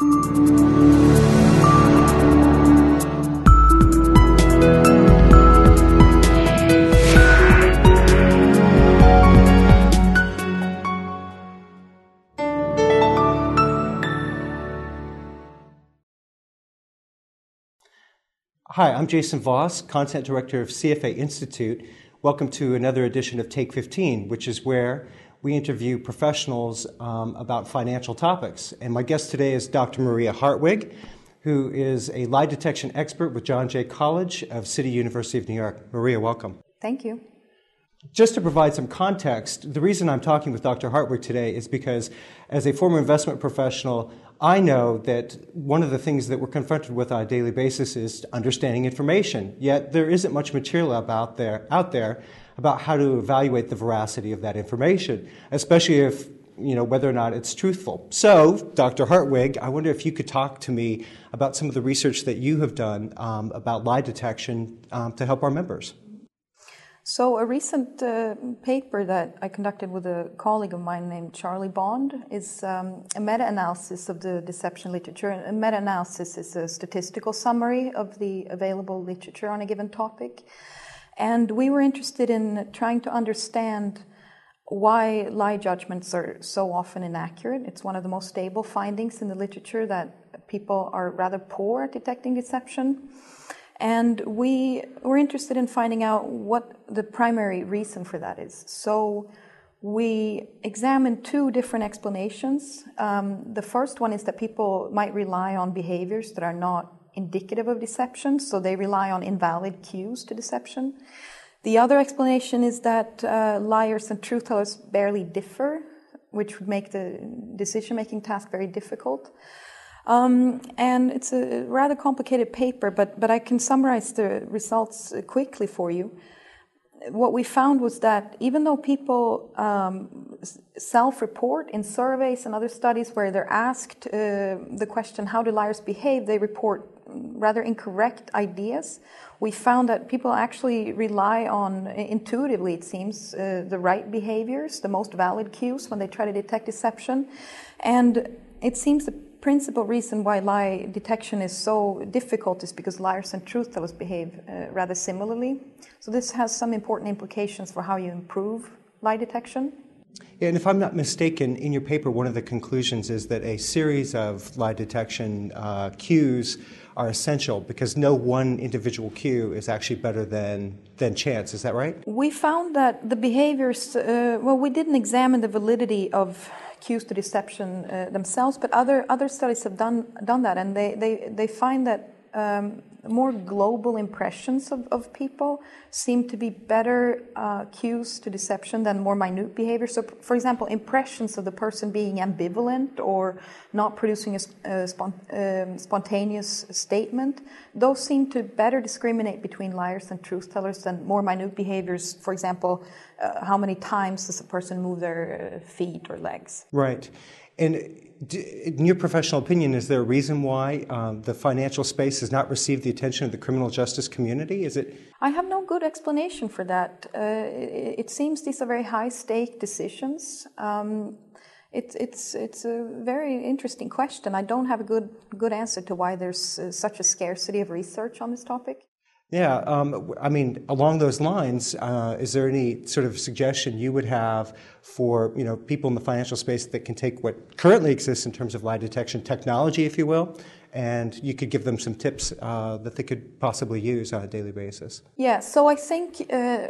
Hi, I'm Jason Voss, Content Director of CFA Institute. Welcome to another edition of Take 15, which is where we interview professionals um, about financial topics. And my guest today is Dr. Maria Hartwig, who is a lie detection expert with John Jay College of City University of New York. Maria, welcome. Thank you. Just to provide some context, the reason I'm talking with Dr. Hartwig today is because, as a former investment professional, I know that one of the things that we're confronted with on a daily basis is understanding information. Yet there isn't much material about there, out there about how to evaluate the veracity of that information, especially if you know whether or not it's truthful. So, Dr. Hartwig, I wonder if you could talk to me about some of the research that you have done um, about lie detection um, to help our members. So, a recent uh, paper that I conducted with a colleague of mine named Charlie Bond is um, a meta analysis of the deception literature. A meta analysis is a statistical summary of the available literature on a given topic. And we were interested in trying to understand why lie judgments are so often inaccurate. It's one of the most stable findings in the literature that people are rather poor at detecting deception. And we were interested in finding out what the primary reason for that is. So we examined two different explanations. Um, the first one is that people might rely on behaviors that are not indicative of deception, so they rely on invalid cues to deception. The other explanation is that uh, liars and truth tellers barely differ, which would make the decision making task very difficult. Um, and it's a rather complicated paper, but, but I can summarize the results quickly for you. What we found was that even though people um, self report in surveys and other studies where they're asked uh, the question, How do liars behave? they report rather incorrect ideas. We found that people actually rely on, intuitively it seems, uh, the right behaviors, the most valid cues when they try to detect deception. And it seems the principal reason why lie detection is so difficult is because liars and truth tellers behave uh, rather similarly. So this has some important implications for how you improve lie detection. And if I'm not mistaken, in your paper, one of the conclusions is that a series of lie detection uh, cues are essential because no one individual cue is actually better than, than chance. Is that right? We found that the behaviors, uh, well, we didn't examine the validity of cues to deception uh, themselves, but other other studies have done done that, and they they, they find that um, more global impressions of, of people seem to be better uh, cues to deception than more minute behavior. So, for example, impressions of the person being ambivalent or not producing a, a um, spontaneous statement, those seem to better discriminate between liars and truth tellers than more minute behaviors. For example, uh, how many times does a person move their uh, feet or legs? Right. And in your professional opinion, is there a reason why um, the financial space has not received the attention of the criminal justice community? Is it? I have no good explanation for that. Uh, it, it, seems these are very high stake decisions. Um, it, it's it's a very interesting question. I don't have a good good answer to why there's uh, such a scarcity of research on this topic. Yeah, um, I mean, along those lines, uh, is there any sort of suggestion you would have for you know people in the financial space that can take what currently exists in terms of lie detection technology, if you will, and you could give them some tips uh, that they could possibly use on a daily basis? Yeah, so I think uh,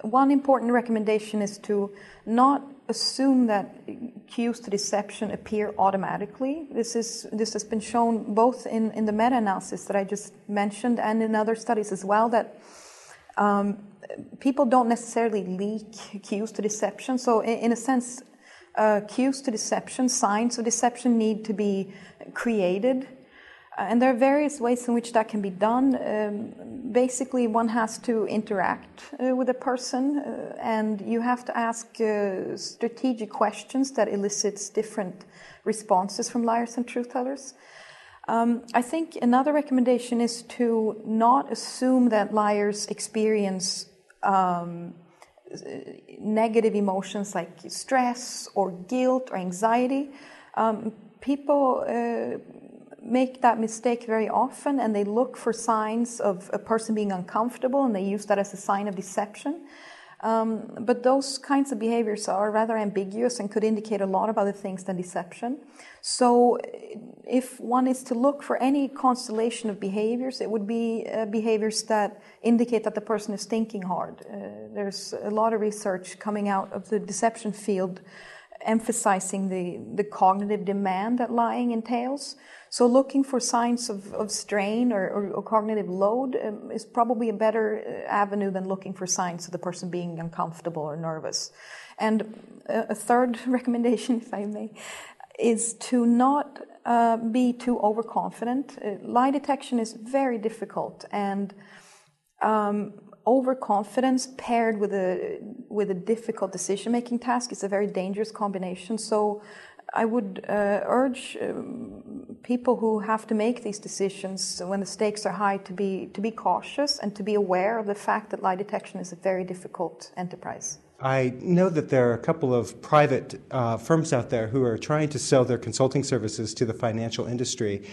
one important recommendation is to not assume that cues to deception appear automatically. This is this has been shown both in, in the meta-analysis that I just mentioned and in other studies as well that um, people don't necessarily leak cues to deception. So in, in a sense, uh, cues to deception, signs of deception need to be created uh, and there are various ways in which that can be done. Um, basically, one has to interact uh, with a person, uh, and you have to ask uh, strategic questions that elicits different responses from liars and truth tellers. Um, I think another recommendation is to not assume that liars experience um, negative emotions like stress or guilt or anxiety. Um, people uh, make that mistake very often and they look for signs of a person being uncomfortable and they use that as a sign of deception. Um, but those kinds of behaviors are rather ambiguous and could indicate a lot of other things than deception. So, if one is to look for any constellation of behaviors, it would be uh, behaviors that indicate that the person is thinking hard. Uh, there's a lot of research coming out of the deception field emphasizing the, the cognitive demand that lying entails. So, looking for signs of, of strain or, or, or cognitive load um, is probably a better uh, avenue than looking for signs of the person being uncomfortable or nervous. And a, a third recommendation, if I may, is to not uh, be too overconfident. Uh, lie detection is very difficult, and um, overconfidence paired with a with a difficult decision making task is a very dangerous combination. So I would uh, urge um, people who have to make these decisions when the stakes are high to be to be cautious and to be aware of the fact that lie detection is a very difficult enterprise. I know that there are a couple of private uh, firms out there who are trying to sell their consulting services to the financial industry.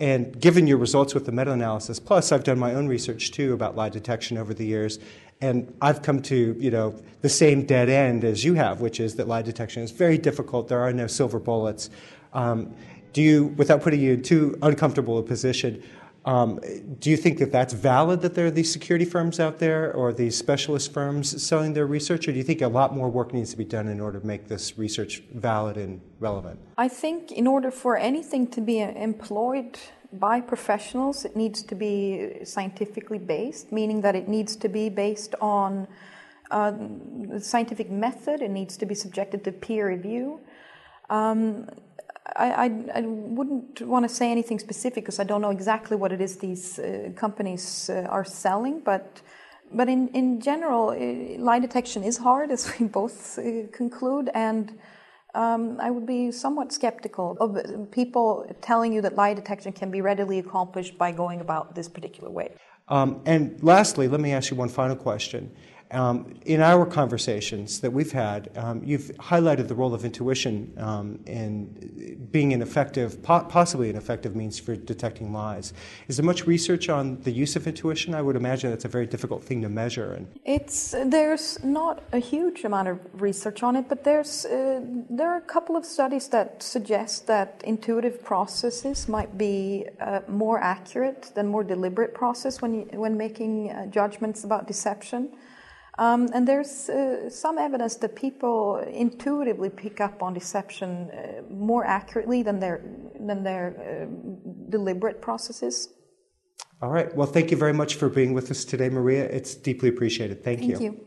And given your results with the meta analysis, plus I've done my own research too about lie detection over the years, and I've come to you know the same dead end as you have, which is that lie detection is very difficult. There are no silver bullets. Um, do you, without putting you in too uncomfortable a position, um, do you think that that's valid that there are these security firms out there or these specialist firms selling their research, or do you think a lot more work needs to be done in order to make this research valid and relevant? I think in order for anything to be employed by professionals, it needs to be scientifically based, meaning that it needs to be based on uh, scientific method, it needs to be subjected to peer review. Um, I, I, I, wouldn't want to say anything specific because I don't know exactly what it is these uh, companies uh, are selling, but but in, in general, uh, lie detection is hard, as we both uh, conclude, and um, I would be somewhat skeptical of people telling you that lie detection can be readily accomplished by going about this particular way. Um, and lastly, let me ask you one final question. Um, in our conversations that we've had, um, you've highlighted the role of intuition um, in being an effective, po- possibly an effective means for detecting lies. Is there much research on the use of intuition? I would imagine that's a very difficult thing to measure. And it's there's not a huge amount of research on it, but there's uh, there are a couple of studies that suggest that intuitive processes might be uh, more accurate than more deliberate process when you, when making uh, judgments about deception. Um, and there's uh, some evidence that people intuitively pick up on deception uh, more accurately than their, than their uh, deliberate processes. All right. Well, thank you very much for being with us today, Maria. It's deeply appreciated. Thank, thank you. you.